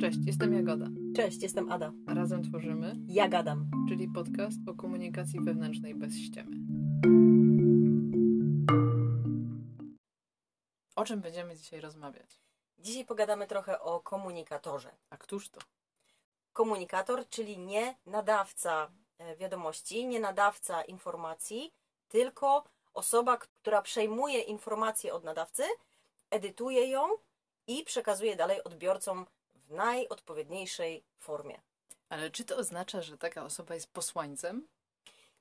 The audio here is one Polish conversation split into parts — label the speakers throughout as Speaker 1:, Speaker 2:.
Speaker 1: Cześć, jestem Jagoda.
Speaker 2: Cześć, jestem Ada.
Speaker 1: Razem tworzymy,
Speaker 2: Ja gadam.
Speaker 1: czyli podcast o komunikacji wewnętrznej bez ściemy. O czym będziemy dzisiaj rozmawiać?
Speaker 2: Dzisiaj pogadamy trochę o komunikatorze.
Speaker 1: A któż to?
Speaker 2: Komunikator, czyli nie nadawca e, wiadomości, nie nadawca informacji, tylko osoba, która przejmuje informację od nadawcy, edytuje ją i przekazuje dalej odbiorcom w najodpowiedniejszej formie.
Speaker 1: Ale czy to oznacza, że taka osoba jest posłańcem?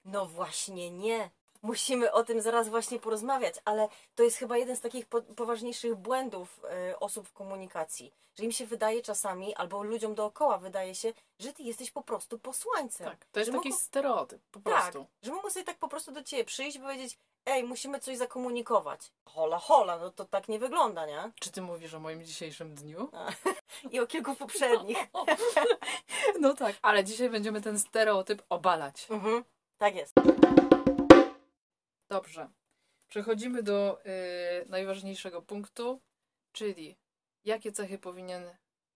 Speaker 2: No właśnie nie. Musimy o tym zaraz właśnie porozmawiać, ale to jest chyba jeden z takich po poważniejszych błędów e, osób w komunikacji, że im się wydaje czasami, albo ludziom dookoła wydaje się, że ty jesteś po prostu posłańcem.
Speaker 1: Tak, to jest taki
Speaker 2: mogą-
Speaker 1: stereotyp, po
Speaker 2: Tak,
Speaker 1: prostu.
Speaker 2: że mogą sobie tak po prostu do ciebie przyjść i powiedzieć, ej, musimy coś zakomunikować. Hola, hola, no to tak nie wygląda, nie?
Speaker 1: Czy ty mówisz o moim dzisiejszym dniu?
Speaker 2: I o kilku poprzednich.
Speaker 1: No tak, ale dzisiaj będziemy ten stereotyp obalać.
Speaker 2: mhm, tak jest.
Speaker 1: Dobrze. Przechodzimy do y, najważniejszego punktu, czyli jakie cechy powinien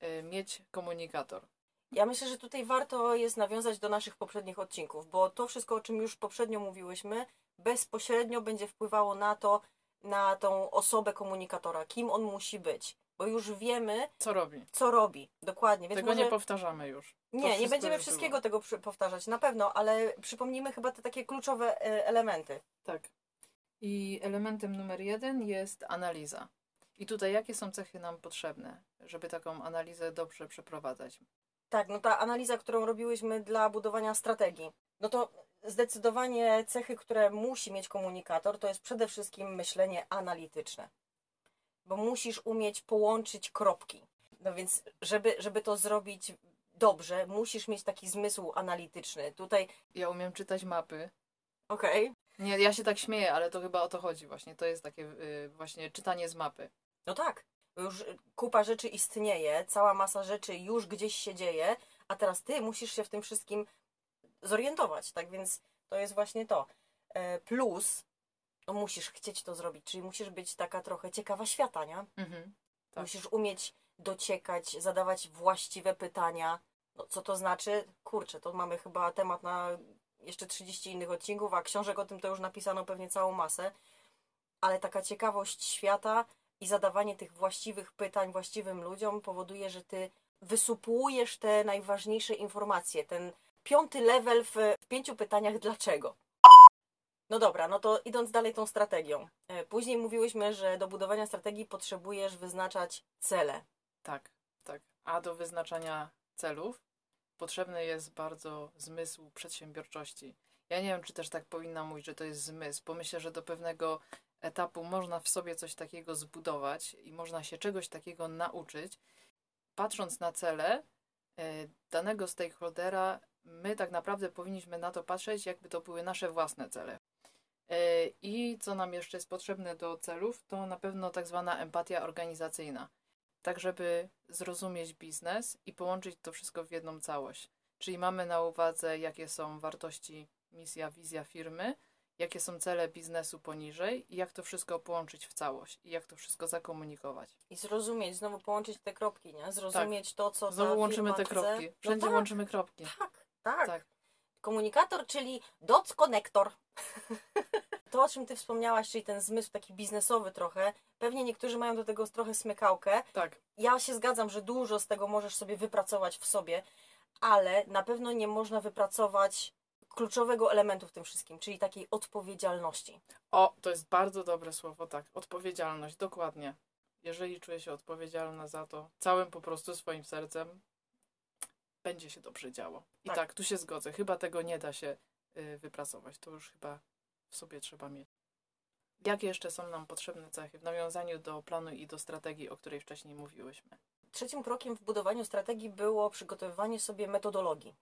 Speaker 1: y, mieć komunikator.
Speaker 2: Ja myślę, że tutaj warto jest nawiązać do naszych poprzednich odcinków, bo to wszystko, o czym już poprzednio mówiłyśmy, bezpośrednio będzie wpływało na to, na tą osobę komunikatora, kim on musi być. Bo już wiemy,
Speaker 1: Co robi?
Speaker 2: co robi. Dokładnie. Więc
Speaker 1: Tego
Speaker 2: może...
Speaker 1: nie powtarzamy już. To
Speaker 2: Nie, nie będziemy wszystkiego
Speaker 1: było.
Speaker 2: tego powtarzać, na pewno, ale przypomnijmy chyba te takie kluczowe e, elementy.
Speaker 1: Tak. I elementem numer jeden jest analiza. I tutaj jakie są cechy nam potrzebne, żeby taką analizę dobrze przeprowadzać?
Speaker 2: Tak, no ta analiza, którą robiłyśmy dla budowania strategii, no to zdecydowanie cechy, które musi mieć komunikator, to jest przede wszystkim myślenie analityczne. Bo musisz umieć połączyć kropki. No więc, żeby, żeby to zrobić dobrze, musisz mieć taki zmysł analityczny. Tutaj,
Speaker 1: Ja umiem czytać mapy.
Speaker 2: okej,
Speaker 1: Nie, ja się tak śmieję, ale to chyba o to chodzi właśnie. To jest takie y, właśnie czytanie z mapy.
Speaker 2: no tak, już kupa rzeczy istnieje, cała masa rzeczy już gdzieś się dzieje, a teraz ty musisz się w tym wszystkim zorientować, tak więc to jest właśnie to. E, Plus, no musisz chcieć to zrobić, czyli musisz być taka trochę ciekawa świata, nie?
Speaker 1: Mhm. Tak.
Speaker 2: Musisz umieć dociekać, zadawać właściwe pytania. No, co to znaczy? Kurczę, to mamy chyba temat na jeszcze 30 innych odcinków, a książek o tym to już napisano pewnie całą masę. Ale taka ciekawość świata i zadawanie tych właściwych pytań właściwym ludziom powoduje, że ty wysupłujesz te najważniejsze informacje, ten piąty level w, w pięciu pytaniach dlaczego. No dobra, no to idąc dalej tą strategią. E, Później mówiłyśmy, że do budowania strategii potrzebujesz wyznaczać cele.
Speaker 1: Tak, tak. A do wyznaczania celów potrzebny jest bardzo zmysł przedsiębiorczości. Ja nie wiem, czy też tak powinna mówić, że to jest zmysł, bo myślę, że do pewnego etapu można w sobie coś takiego zbudować i można się czegoś takiego nauczyć. Patrząc na cele e, danego stakeholdera, my tak naprawdę powinniśmy na to patrzeć, jakby to były nasze własne cele. E, I co nam jeszcze jest potrzebne do celów, to na pewno tak zwana empatia organizacyjna tak żeby zrozumieć biznes i połączyć to wszystko w jedną całość. Czyli mamy na uwadze, jakie są wartości, misja, wizja firmy, jakie są cele biznesu poniżej i jak to wszystko połączyć w całość i jak to wszystko zakomunikować.
Speaker 2: I zrozumieć, znowu połączyć te kropki, nie? Zrozumieć to, co
Speaker 1: Znowu łączymy te kropki.
Speaker 2: Chce.
Speaker 1: Wszędzie
Speaker 2: no tak,
Speaker 1: łączymy kropki.
Speaker 2: tak, tak,
Speaker 1: Tak.
Speaker 2: Komunikator, czyli doc connector. to, o czym ty wspomniałaś, czyli ten zmysł taki biznesowy trochę, pewnie niektórzy mają do tego trochę smykałkę.
Speaker 1: Tak,
Speaker 2: Ja się zgadzam, że dużo z tego możesz sobie wypracować w sobie, ale na pewno nie można wypracować kluczowego elementu w tym wszystkim, czyli takiej odpowiedzialności.
Speaker 1: O, to jest bardzo dobre słowo, tak. Odpowiedzialność, dokładnie. Jeżeli czuję się odpowiedzialna za to całym po prostu swoim sercem, będzie się dobrze działo. I
Speaker 2: Tak.
Speaker 1: tak, tu się zgodzę. Chyba tego nie da się y, wypracować. To już chyba w sobie trzeba mieć. Jakie jeszcze są nam potrzebne cechy w nawiązaniu do planu i do strategii, o której wcześniej mówiłyśmy?
Speaker 2: Trzecim krokiem w budowaniu strategii było przygotowywanie sobie metodologii.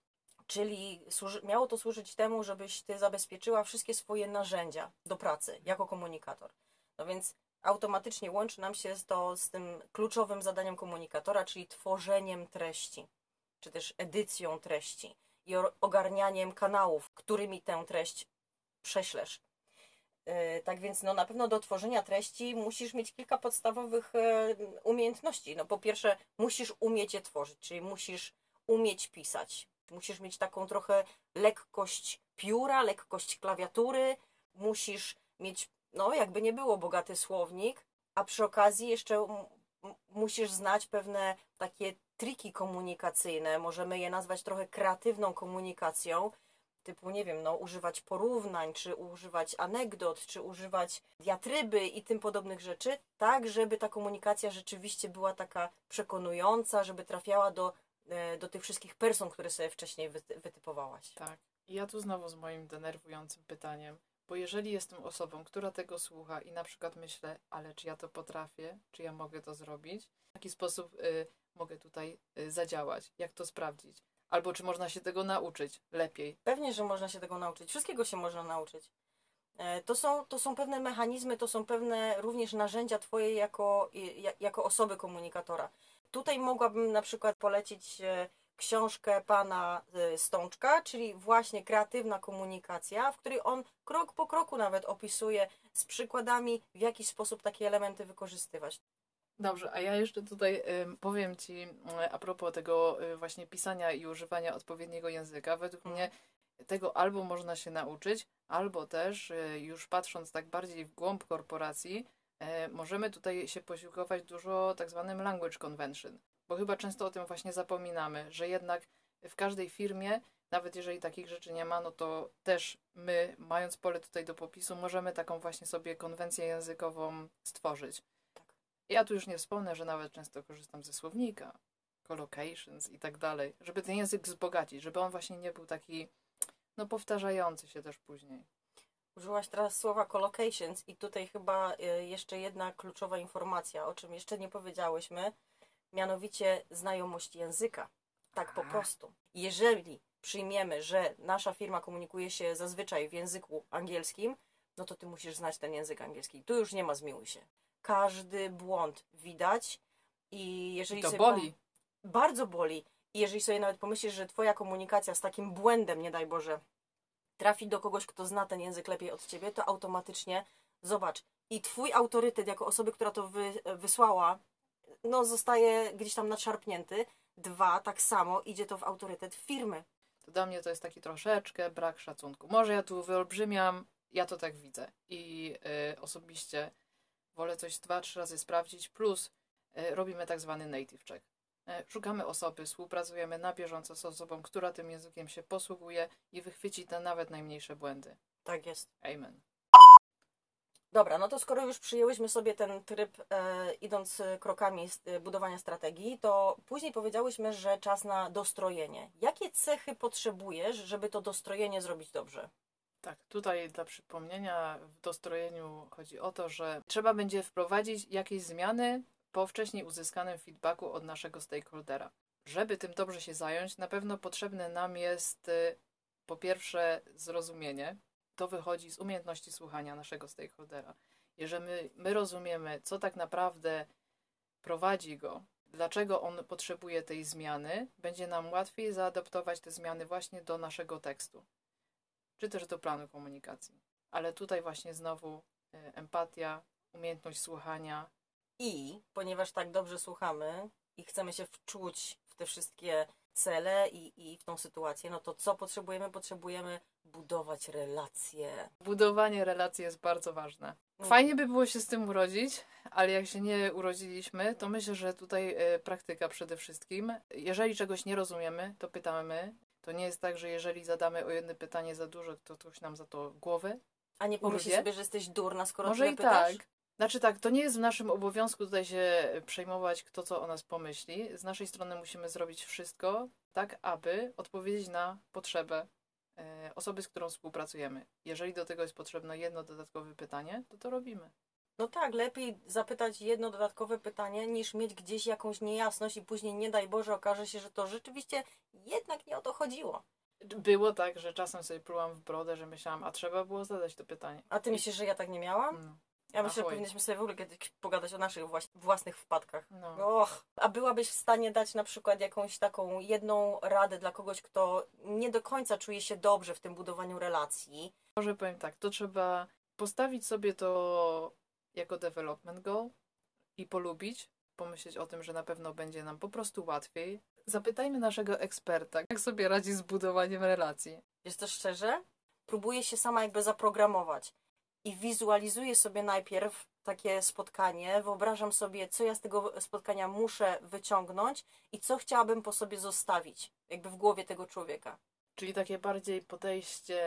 Speaker 2: Czyli miało to służyć temu, żebyś ty zabezpieczyła wszystkie swoje narzędzia do pracy jako komunikator. No więc automatycznie łączy nam się to z tym kluczowym zadaniem komunikatora, czyli tworzeniem treści, czy też edycją treści i ogarnianiem kanałów, którymi tę treść prześlesz. E, Tak więc no, na pewno do tworzenia treści musisz mieć kilka podstawowych e, umiejętności. No, po pierwsze, musisz umieć je tworzyć, czyli musisz umieć pisać. Musisz mieć taką trochę lekkość pióra, lekkość klawiatury. Musisz mieć, no jakby nie było, bogaty słownik, a przy okazji jeszcze musisz znać pewne takie triki komunikacyjne. Możemy je nazwać trochę kreatywną komunikacją typu, nie wiem, no, używać porównań, czy używać anegdot, czy używać diatryby i tym podobnych rzeczy, tak, żeby ta komunikacja rzeczywiście była taka przekonująca, żeby trafiała do, do tych wszystkich person, które sobie wcześniej wyty- wytypowałaś.
Speaker 1: Tak. I ja tu znowu z moim denerwującym pytaniem, bo jeżeli jestem osobą, która tego słucha i na przykład myślę, ale czy ja to potrafię, czy ja mogę to zrobić, w jaki sposób y, mogę tutaj y, zadziałać, jak to sprawdzić, albo czy można się tego nauczyć lepiej.
Speaker 2: Pewnie, że można się tego nauczyć. Wszystkiego się można nauczyć. E, To są, to są pewne mechanizmy, to są pewne również narzędzia Twoje jako, jako osoby komunikatora. Tutaj mogłabym na przykład polecić e, książkę pana e, Stączka, czyli właśnie kreatywna komunikacja, w której on krok po kroku nawet opisuje z przykładami, w jaki sposób takie elementy wykorzystywać.
Speaker 1: Dobrze, a ja jeszcze tutaj powiem Ci y, a propos tego właśnie pisania i używania odpowiedniego języka. Według
Speaker 2: Mhm.
Speaker 1: mnie tego albo można się nauczyć, albo też już patrząc tak bardziej w głąb korporacji, możemy tutaj się posiłkować dużo tak zwanym language convention, bo chyba często o tym właśnie zapominamy, że jednak w każdej firmie, nawet jeżeli takich rzeczy nie ma, no to też my, mając pole tutaj do popisu, możemy taką właśnie sobie konwencję językową stworzyć. Ja tu już nie wspomnę, że nawet często korzystam ze słownika, collocations i tak dalej, żeby ten język wzbogacić, żeby on właśnie nie był taki, no powtarzający się też później.
Speaker 2: Użyłaś teraz słowa collocations i tutaj chyba e, jeszcze jedna kluczowa informacja, o czym jeszcze nie powiedziałyśmy, mianowicie znajomość języka. Tak po prostu. Jeżeli przyjmiemy, że nasza firma komunikuje się zazwyczaj w języku angielskim, no to ty musisz znać ten język angielski. Tu już nie ma zmiłuj się. Każdy błąd widać i jeżeli
Speaker 1: I to
Speaker 2: sobie
Speaker 1: boli.
Speaker 2: bardzo boli. I jeżeli sobie nawet pomyślisz, że twoja komunikacja z takim błędem, nie daj Boże, trafi do kogoś, kto zna ten język lepiej od ciebie, to automatycznie zobacz. I twój autorytet jako osoby, która to wy, wysłała, no zostaje gdzieś tam nadszarpnięty. Dwa, tak samo idzie to w autorytet firmy.
Speaker 1: To dla mnie to jest taki troszeczkę brak szacunku. Może ja tu wyolbrzymiam, ja to tak widzę. I y, osobiście wolę coś dwa, trzy razy sprawdzić, plus y, robimy tak zwany native check. Y, szukamy osoby, współpracujemy na bieżąco z osobą, która tym językiem się posługuje i wychwyci te nawet najmniejsze błędy.
Speaker 2: Tak jest.
Speaker 1: Amen.
Speaker 2: Dobra, no to skoro już przyjęłyśmy sobie ten tryb, e, idąc e, krokami e, budowania strategii, to później powiedziałyśmy, że czas na dostrojenie. Jakie cechy potrzebujesz, żeby to dostrojenie zrobić dobrze?
Speaker 1: Tak, tutaj dla przypomnienia w dostrojeniu chodzi o to, że trzeba będzie wprowadzić jakieś zmiany po wcześniej uzyskanym feedbacku od naszego stakeholdera. Żeby tym dobrze się zająć, na pewno potrzebne nam jest y, po pierwsze zrozumienie. To wychodzi z umiejętności słuchania naszego stakeholdera. Jeżeli my, my rozumiemy, co tak naprawdę prowadzi go, dlaczego on potrzebuje tej zmiany, będzie nam łatwiej zaadaptować te zmiany właśnie do naszego tekstu czy też do planu komunikacji. Ale tutaj właśnie znowu y, empatia, umiejętność słuchania.
Speaker 2: I ponieważ tak dobrze słuchamy i chcemy się wczuć w te wszystkie cele i, i w tą sytuację, no to co potrzebujemy? Potrzebujemy budować relacje.
Speaker 1: Budowanie relacji jest bardzo ważne.
Speaker 2: No.
Speaker 1: Fajnie by było się z tym urodzić, ale jak się nie urodziliśmy, to myślę, że tutaj y, praktyka przede wszystkim. Jeżeli czegoś nie rozumiemy, to pytamy. To nie jest tak, że jeżeli zadamy o jedno pytanie za dużo, to ktoś nam za to głowę
Speaker 2: A nie pomyślisz
Speaker 1: Urwie?
Speaker 2: sobie, że jesteś durna, skoro
Speaker 1: Może i
Speaker 2: pytasz?
Speaker 1: tak. Znaczy tak, to nie jest w naszym obowiązku tutaj się przejmować, kto co o nas pomyśli. Z naszej strony musimy zrobić wszystko, tak aby odpowiedzieć na potrzebę e, osoby, z którą współpracujemy. Jeżeli do tego jest potrzebne jedno dodatkowe pytanie, to to robimy.
Speaker 2: No tak, lepiej zapytać jedno dodatkowe pytanie, niż mieć gdzieś jakąś niejasność i później, nie daj Boże, okaże się, że to rzeczywiście jednak nie o to chodziło.
Speaker 1: Było tak, że czasem sobie plułam w brodę, że myślałam, a trzeba było zadać to pytanie.
Speaker 2: A ty myślisz, że ja tak nie miałam?
Speaker 1: No.
Speaker 2: Ja myślę, że powinniśmy sobie w ogóle kiedyś pogadać o naszych własnych wpadkach.
Speaker 1: No.
Speaker 2: Och, a byłabyś w stanie dać na przykład jakąś taką jedną radę dla kogoś, kto nie do końca czuje się dobrze w tym budowaniu relacji?
Speaker 1: Może powiem tak, to trzeba postawić sobie to jako development goal i polubić, pomyśleć o tym, że na pewno będzie nam po prostu łatwiej. Zapytajmy naszego eksperta, jak sobie radzi z budowaniem relacji.
Speaker 2: Jest to szczerze? Próbuję się sama jakby zaprogramować i wizualizuję sobie najpierw takie spotkanie, wyobrażam sobie, co ja z tego spotkania muszę wyciągnąć i co chciałabym po sobie zostawić, jakby w głowie tego człowieka.
Speaker 1: Czyli takie bardziej podejście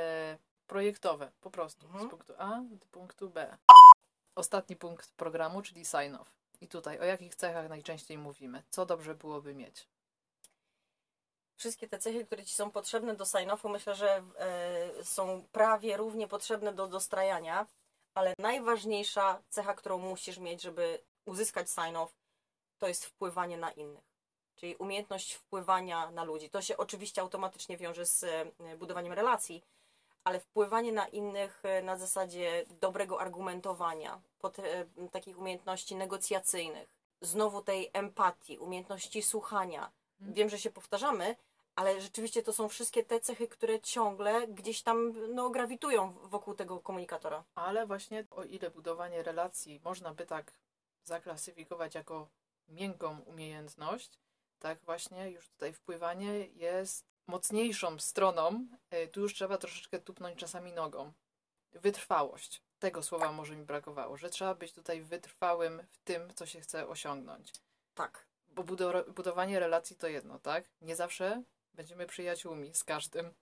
Speaker 1: projektowe, po prostu,
Speaker 2: Mhm.
Speaker 1: z punktu A do punktu B. Ostatni punkt programu, czyli sign off. I tutaj o jakich cechach najczęściej mówimy? Co dobrze byłoby mieć?
Speaker 2: Wszystkie te cechy, które Ci są potrzebne do sign-offu, myślę, że e, są prawie równie potrzebne do dostrajania, ale najważniejsza cecha, którą musisz mieć, żeby uzyskać sign-off, to jest wpływanie na innych. Czyli umiejętność wpływania na ludzi. To się oczywiście automatycznie wiąże z e, budowaniem relacji, ale wpływanie na innych e, na zasadzie dobrego argumentowania, pod, e, takich umiejętności negocjacyjnych, znowu tej empatii, umiejętności słuchania.
Speaker 1: Mhm.
Speaker 2: Wiem, że się powtarzamy, ale rzeczywiście to są wszystkie te cechy, które ciągle gdzieś tam no, grawitują wokół tego komunikatora.
Speaker 1: Ale właśnie o ile budowanie relacji można by tak zaklasyfikować jako miękką umiejętność, tak właśnie już tutaj wpływanie jest mocniejszą stroną. Y, Tu już trzeba troszeczkę tupnąć czasami nogą. Wytrwałość. Tego słowa może mi brakowało, że trzeba być tutaj wytrwałym w tym, co się chce osiągnąć.
Speaker 2: Tak.
Speaker 1: Bo budo- budowanie relacji to jedno, tak? Nie zawsze będziemy przyjaciółmi z każdym.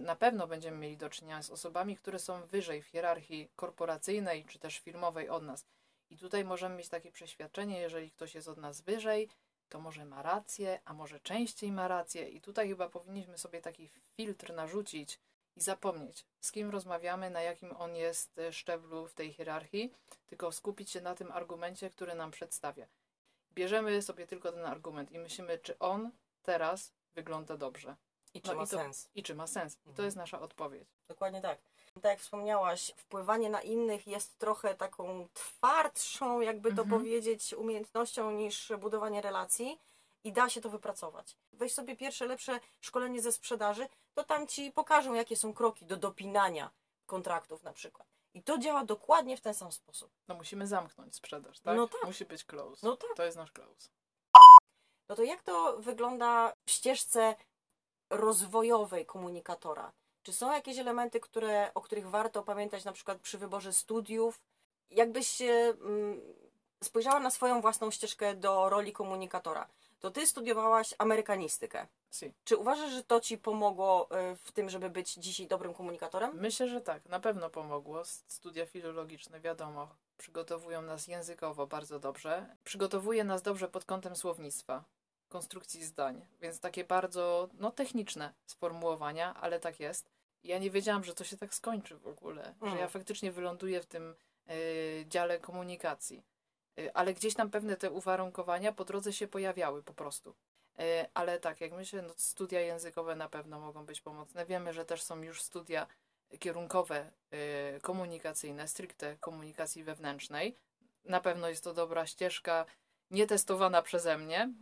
Speaker 1: Na pewno będziemy mieli do czynienia z osobami, które są wyżej w hierarchii korporacyjnej czy też filmowej od nas. I tutaj możemy mieć takie przeświadczenie, jeżeli ktoś jest od nas wyżej, to może ma rację, a może częściej ma rację. I tutaj chyba powinniśmy sobie taki filtr narzucić i zapomnieć, z kim rozmawiamy, na jakim on jest e, szczeblu w tej hierarchii, tylko skupić się na tym argumencie, który nam przedstawia bierzemy sobie tylko ten argument i myślimy, czy on teraz wygląda dobrze
Speaker 2: I czy
Speaker 1: No
Speaker 2: ma
Speaker 1: i to-
Speaker 2: sens.
Speaker 1: i czy ma sens. I to
Speaker 2: Mhm.
Speaker 1: jest nasza odpowiedź.
Speaker 2: Dokładnie tak. Tak jak wspomniałaś, wpływanie na innych jest trochę taką twardszą, jakby to
Speaker 1: Mhm.
Speaker 2: powiedzieć, umiejętnością niż budowanie relacji i da się to wypracować. Weź sobie pierwsze lepsze szkolenie ze sprzedaży, to tam ci pokażą, jakie są kroki do dopinania kontraktów na przykład. I to działa dokładnie w ten sam sposób.
Speaker 1: No musimy zamknąć sprzedaż, tak?
Speaker 2: No tak.
Speaker 1: Musi być close.
Speaker 2: No tak.
Speaker 1: To jest nasz close.
Speaker 2: No to jak to wygląda w ścieżce rozwojowej komunikatora? Czy są jakieś elementy, które, o których warto pamiętać na przykład przy wyborze studiów? Jakbyś mm, spojrzała na swoją własną ścieżkę do roli komunikatora, to ty studiowałaś amerykanistykę.
Speaker 1: Si.
Speaker 2: Czy uważasz, że to ci pomogło y, w tym, żeby być dzisiaj dobrym komunikatorem?
Speaker 1: Myślę, że tak. Na pewno pomogło. Studia filologiczne, wiadomo, przygotowują nas językowo bardzo dobrze. Przygotowuje nas dobrze pod kątem słownictwa, konstrukcji zdań, więc takie bardzo no, techniczne sformułowania, ale tak jest. Ja nie wiedziałam, że to się tak skończy w ogóle, że
Speaker 2: Mm.
Speaker 1: ja faktycznie wyląduję w tym y, dziale komunikacji. Y, ale gdzieś tam pewne te uwarunkowania po drodze się pojawiały po prostu. Y, ale tak, jak myślę, no, studia językowe na pewno mogą być pomocne. Wiemy, że też są już studia kierunkowe komunikacyjne, stricte komunikacji wewnętrznej. Na pewno jest to dobra ścieżka, nietestowana przeze mnie.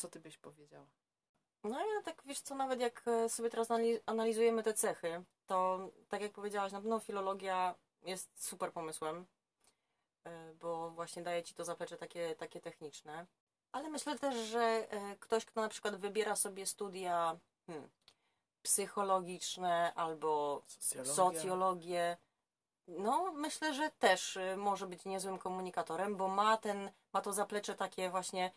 Speaker 1: Co ty byś powiedziała?
Speaker 2: No ja tak, wiesz co, nawet jak e, sobie teraz anali- analizujemy te cechy, to tak jak powiedziałaś, na pewno filologia jest super pomysłem, e, bo właśnie daje ci to zaplecze takie, takie techniczne. Ale myślę też, że e, ktoś, kto na przykład wybiera sobie studia hmm, psychologiczne albo socjologię, no myślę, że też może być niezłym komunikatorem, bo ma ten, ma to zaplecze takie właśnie,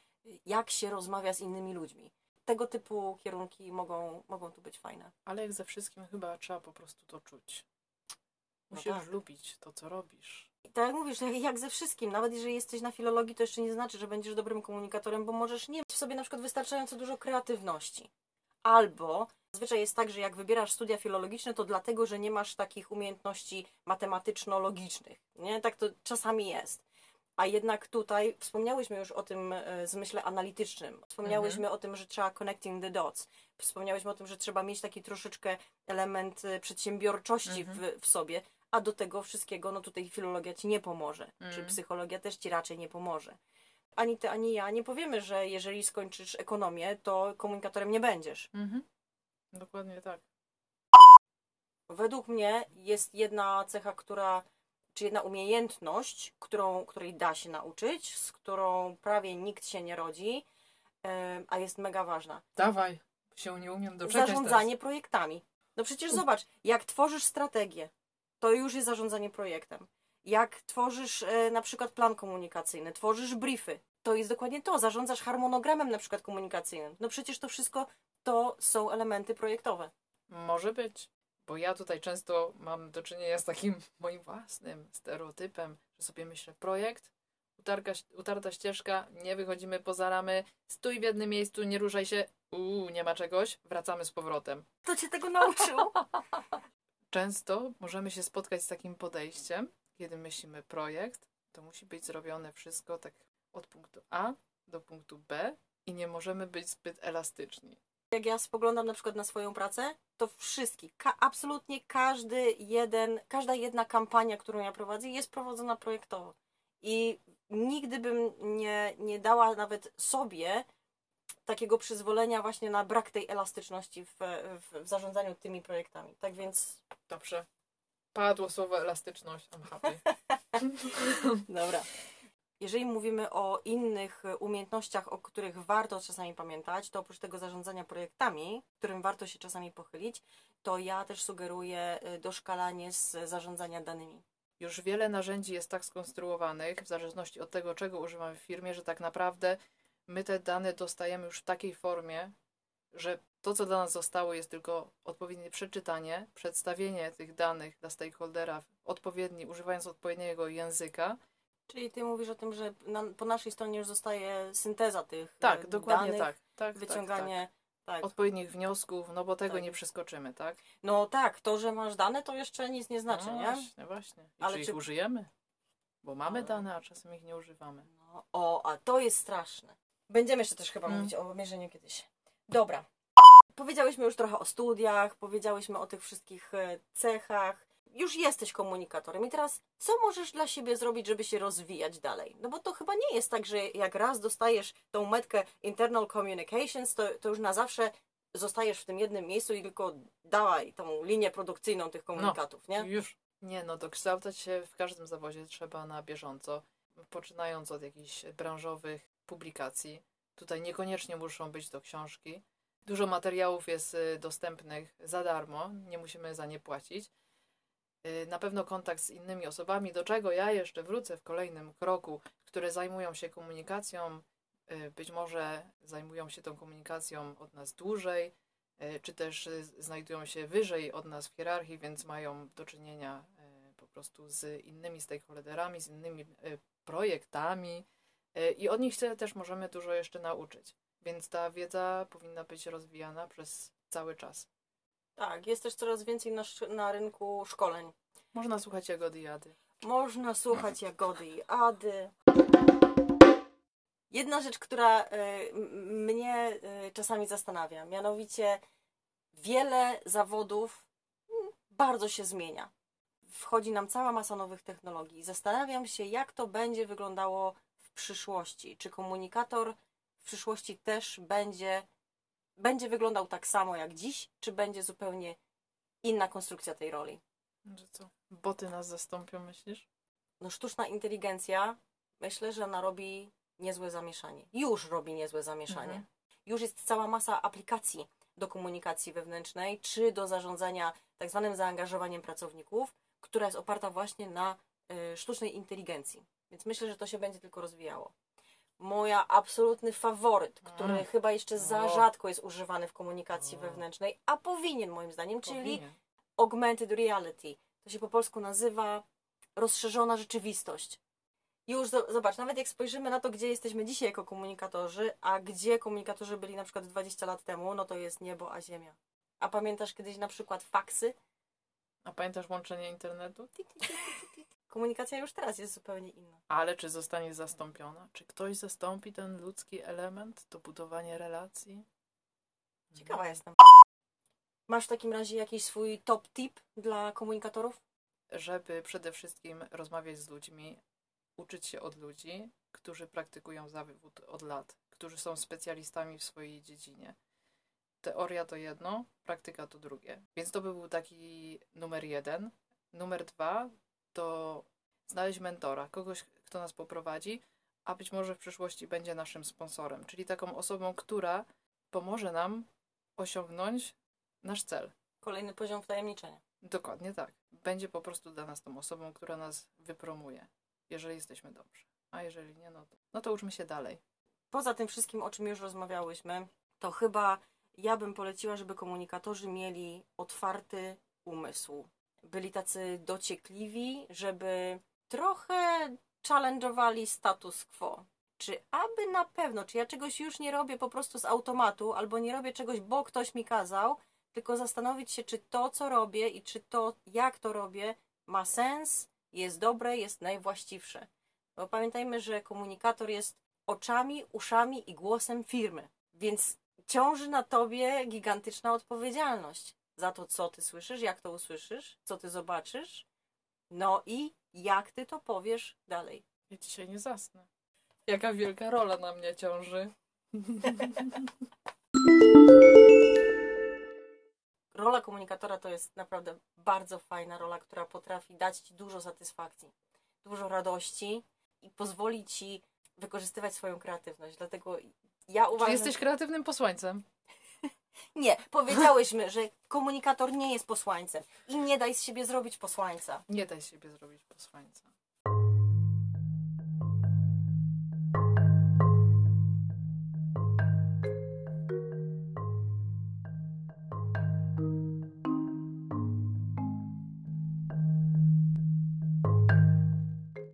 Speaker 2: jak się rozmawia z innymi ludźmi. Tego typu kierunki mogą, mogą tu być fajne.
Speaker 1: Ale jak ze wszystkim chyba trzeba po prostu to czuć.
Speaker 2: No
Speaker 1: Musisz
Speaker 2: tak.
Speaker 1: lubić to, co robisz.
Speaker 2: I tak jak mówisz, jak- jak ze wszystkim, nawet jeżeli jesteś na filologii, to jeszcze nie znaczy, że będziesz dobrym komunikatorem, bo możesz nie mieć w sobie na przykład wystarczająco dużo kreatywności. Albo zazwyczaj jest tak, że jak wybierasz studia filologiczne, to dlatego, że nie masz takich umiejętności matematyczno-logicznych. Nie? Tak to czasami jest. A jednak tutaj wspomniałyśmy już o tym e, zmyśle analitycznym. Wspomniałyśmy o tym, że trzeba connecting the dots. Wspomniałyśmy o tym, że trzeba mieć taki troszeczkę element e, przedsiębiorczości
Speaker 1: Mhm.
Speaker 2: w, w sobie, a do tego wszystkiego, no tutaj filologia ci nie pomoże, czy
Speaker 1: Mhm.
Speaker 2: psychologia też ci raczej nie pomoże. Ani ty, ani ja nie powiemy, że jeżeli skończysz ekonomię, to komunikatorem nie będziesz.
Speaker 1: Mhm. Dokładnie tak.
Speaker 2: Według mnie jest jedna cecha, która czy jedna umiejętność, którą, której da się nauczyć, z którą prawie nikt się nie rodzi, a jest mega ważna.
Speaker 1: Dawaj, się nie umiem doczekać
Speaker 2: Zarządzanie projektami. No przecież zobacz, jak tworzysz strategię, to już jest zarządzanie projektem. Jak tworzysz e, na przykład plan komunikacyjny, tworzysz briefy, to jest dokładnie to. Zarządzasz harmonogramem na przykład komunikacyjnym. No przecież to wszystko to są elementy projektowe.
Speaker 1: teraz. Może być. Bo ja tutaj często mam do czynienia z takim moim własnym stereotypem, że sobie myślę, projekt, utarka, utarta ścieżka, nie wychodzimy poza ramy, stój w jednym miejscu, nie ruszaj się, uuu, nie ma czegoś, wracamy z powrotem.
Speaker 2: Kto cię tego nauczył?
Speaker 1: Często możemy się spotkać z takim podejściem, kiedy myślimy projekt, to musi być zrobione wszystko tak od punktu A do punktu B i nie możemy być zbyt elastyczni.
Speaker 2: Jak ja spoglądam na przykład na swoją pracę, to wszystkich, ka- absolutnie każdy jeden, każda jedna kampania, którą ja prowadzę, jest prowadzona projektowo. I nigdy bym nie, nie dała nawet sobie takiego przyzwolenia właśnie na brak tej elastyczności w, w, w zarządzaniu tymi projektami. Tak więc,
Speaker 1: Dobrze. Padło słowo elastyczność. I'm happy.
Speaker 2: dobra. Jeżeli mówimy o innych umiejętnościach, o których warto czasami pamiętać, to oprócz tego zarządzania projektami, którym warto się czasami pochylić, to ja też sugeruję y, doszkalanie z zarządzania danymi.
Speaker 1: Już wiele narzędzi jest tak skonstruowanych, w zależności od tego, czego używamy w firmie, że tak naprawdę my te dane dostajemy już w takiej formie, że to, co dla nas zostało, jest tylko odpowiednie przeczytanie, przedstawienie tych danych dla stakeholdera odpowiedni, używając odpowiedniego języka.
Speaker 2: Czyli ty mówisz o tym, że na, po naszej stronie już zostaje synteza tych
Speaker 1: Tak,
Speaker 2: e,
Speaker 1: dokładnie
Speaker 2: danych,
Speaker 1: tak. tak
Speaker 2: wyciąganie.
Speaker 1: Tak,
Speaker 2: Tak,
Speaker 1: tak. Odpowiednich wniosków, no bo tego
Speaker 2: Tak.
Speaker 1: nie przeskoczymy, tak?
Speaker 2: No tak, to, że masz dane, to jeszcze nic nie znaczy,
Speaker 1: no
Speaker 2: nie?
Speaker 1: Właśnie, właśnie. I
Speaker 2: Ale
Speaker 1: czy ich
Speaker 2: czy-
Speaker 1: użyjemy? Bo mamy
Speaker 2: No.
Speaker 1: dane, a czasem ich nie używamy.
Speaker 2: No, o, a to jest straszne. Będziemy jeszcze też chyba
Speaker 1: Mm.
Speaker 2: mówić o mierzeniu kiedyś. Dobra. Powiedziałyśmy już trochę o studiach, powiedziałyśmy o tych wszystkich e, cechach. Już jesteś komunikatorem i teraz co możesz dla siebie zrobić, żeby się rozwijać dalej? No bo to chyba nie jest tak, że jak raz dostajesz tą metkę internal communications, to, to już na zawsze zostajesz w tym jednym miejscu i tylko dawaj tą linię produkcyjną tych komunikatów, nie?
Speaker 1: Już. Nie, no dokształcać się w każdym zawodzie trzeba na bieżąco, poczynając od jakichś branżowych publikacji. Tutaj niekoniecznie muszą być to książki. Dużo materiałów jest y, dostępnych za darmo, nie musimy za nie płacić. Y, Na pewno kontakt z innymi osobami, do czego ja jeszcze wrócę w kolejnym kroku, które zajmują się komunikacją, y, być może zajmują się tą komunikacją od nas dłużej, y, czy też znajdują się wyżej od nas w hierarchii, więc mają do czynienia po prostu z innymi stakeholderami, z innymi projektami i od nich się też możemy dużo jeszcze nauczyć. Więc ta wiedza powinna być rozwijana przez cały czas.
Speaker 2: Tak, jest też coraz więcej na, na rynku szkoleń.
Speaker 1: Można słuchać Jagody Jady.
Speaker 2: Można słuchać Jagody i Ady. Jedna rzecz, która m- mnie e, czasami zastanawia, mianowicie wiele zawodów mm, bardzo się zmienia. Wchodzi nam cała masa nowych technologii. Zastanawiam się, jak to będzie wyglądało w przyszłości. Czy komunikator w przyszłości też będzie, będzie wyglądał tak samo jak dziś, czy będzie zupełnie inna konstrukcja tej roli?
Speaker 1: Że co? Boty nas zastąpią, myślisz?
Speaker 2: no sztuczna inteligencja, myślę, że ona robi niezłe zamieszanie. Już robi niezłe zamieszanie.
Speaker 1: Mhm.
Speaker 2: Już jest cała masa aplikacji do komunikacji wewnętrznej, czy do zarządzania tak zwanym zaangażowaniem pracowników, która jest oparta właśnie na y, sztucznej inteligencji. Więc myślę, że to się będzie tylko rozwijało. Moja absolutny faworyt, który
Speaker 1: Mm.
Speaker 2: chyba jeszcze za
Speaker 1: O.
Speaker 2: rzadko jest używany w komunikacji
Speaker 1: O.
Speaker 2: wewnętrznej, a powinien moim zdaniem, czyli
Speaker 1: Powinien.
Speaker 2: augmented reality. To się po polsku nazywa rozszerzona rzeczywistość. Już zo- zobacz, nawet jak spojrzymy na to, gdzie jesteśmy dzisiaj jako komunikatorzy, a gdzie komunikatorzy byli na przykład 20 lat temu, no to jest niebo a ziemia. A pamiętasz kiedyś na przykład faksy?
Speaker 1: A pamiętasz łączenie internetu?
Speaker 2: Komunikacja już teraz jest zupełnie inna.
Speaker 1: Ale czy zostanie zastąpiona? Czy ktoś zastąpi ten ludzki element, to budowanie relacji?
Speaker 2: Ciekawa jestem. Masz w takim razie jakiś swój top tip dla komunikatorów?
Speaker 1: Żeby przede wszystkim rozmawiać z ludźmi, uczyć się od ludzi, którzy praktykują zawód od lat, którzy są specjalistami w swojej dziedzinie. Teoria to jedno, praktyka to drugie. Więc to by był taki numer jeden. Numer dwa to znaleźć mentora, kogoś, kto nas poprowadzi, a być może w przyszłości będzie naszym sponsorem, czyli taką osobą, która pomoże nam osiągnąć nasz cel.
Speaker 2: Kolejny poziom wtajemniczenia.
Speaker 1: Dokładnie tak. Będzie po prostu dla nas tą osobą, która nas wypromuje, jeżeli jesteśmy dobrzy. A jeżeli nie, no to, no to uczmy się dalej.
Speaker 2: Poza tym wszystkim, o czym już rozmawiałyśmy, to chyba ja bym poleciła, żeby komunikatorzy mieli otwarty umysł. Byli tacy dociekliwi, żeby trochę challenge'owali status quo. Czy aby na pewno, czy ja czegoś już nie robię po prostu z automatu, albo nie robię czegoś, bo ktoś mi kazał, tylko zastanowić się, czy to, co robię i czy to, jak to robię, ma sens, jest dobre, jest najwłaściwsze. Bo pamiętajmy, że komunikator jest oczami, uszami i głosem firmy. Więc ciąży na tobie gigantyczna odpowiedzialność za to, co ty słyszysz, jak to usłyszysz, co ty zobaczysz, no i jak ty to powiesz dalej.
Speaker 1: Ja dzisiaj nie zasnę. Jaka wielka rola na mnie ciąży.
Speaker 2: Rola komunikatora to jest naprawdę bardzo fajna rola, która potrafi dać ci dużo satysfakcji, dużo radości i pozwoli ci wykorzystywać swoją kreatywność. Dlatego ja
Speaker 1: Czy
Speaker 2: uważam.
Speaker 1: jesteś kreatywnym posłańcem?
Speaker 2: Nie, powiedziałyśmy, że komunikator nie jest posłańcem i nie daj z siebie zrobić posłańca.
Speaker 1: Nie daj siebie zrobić posłańca.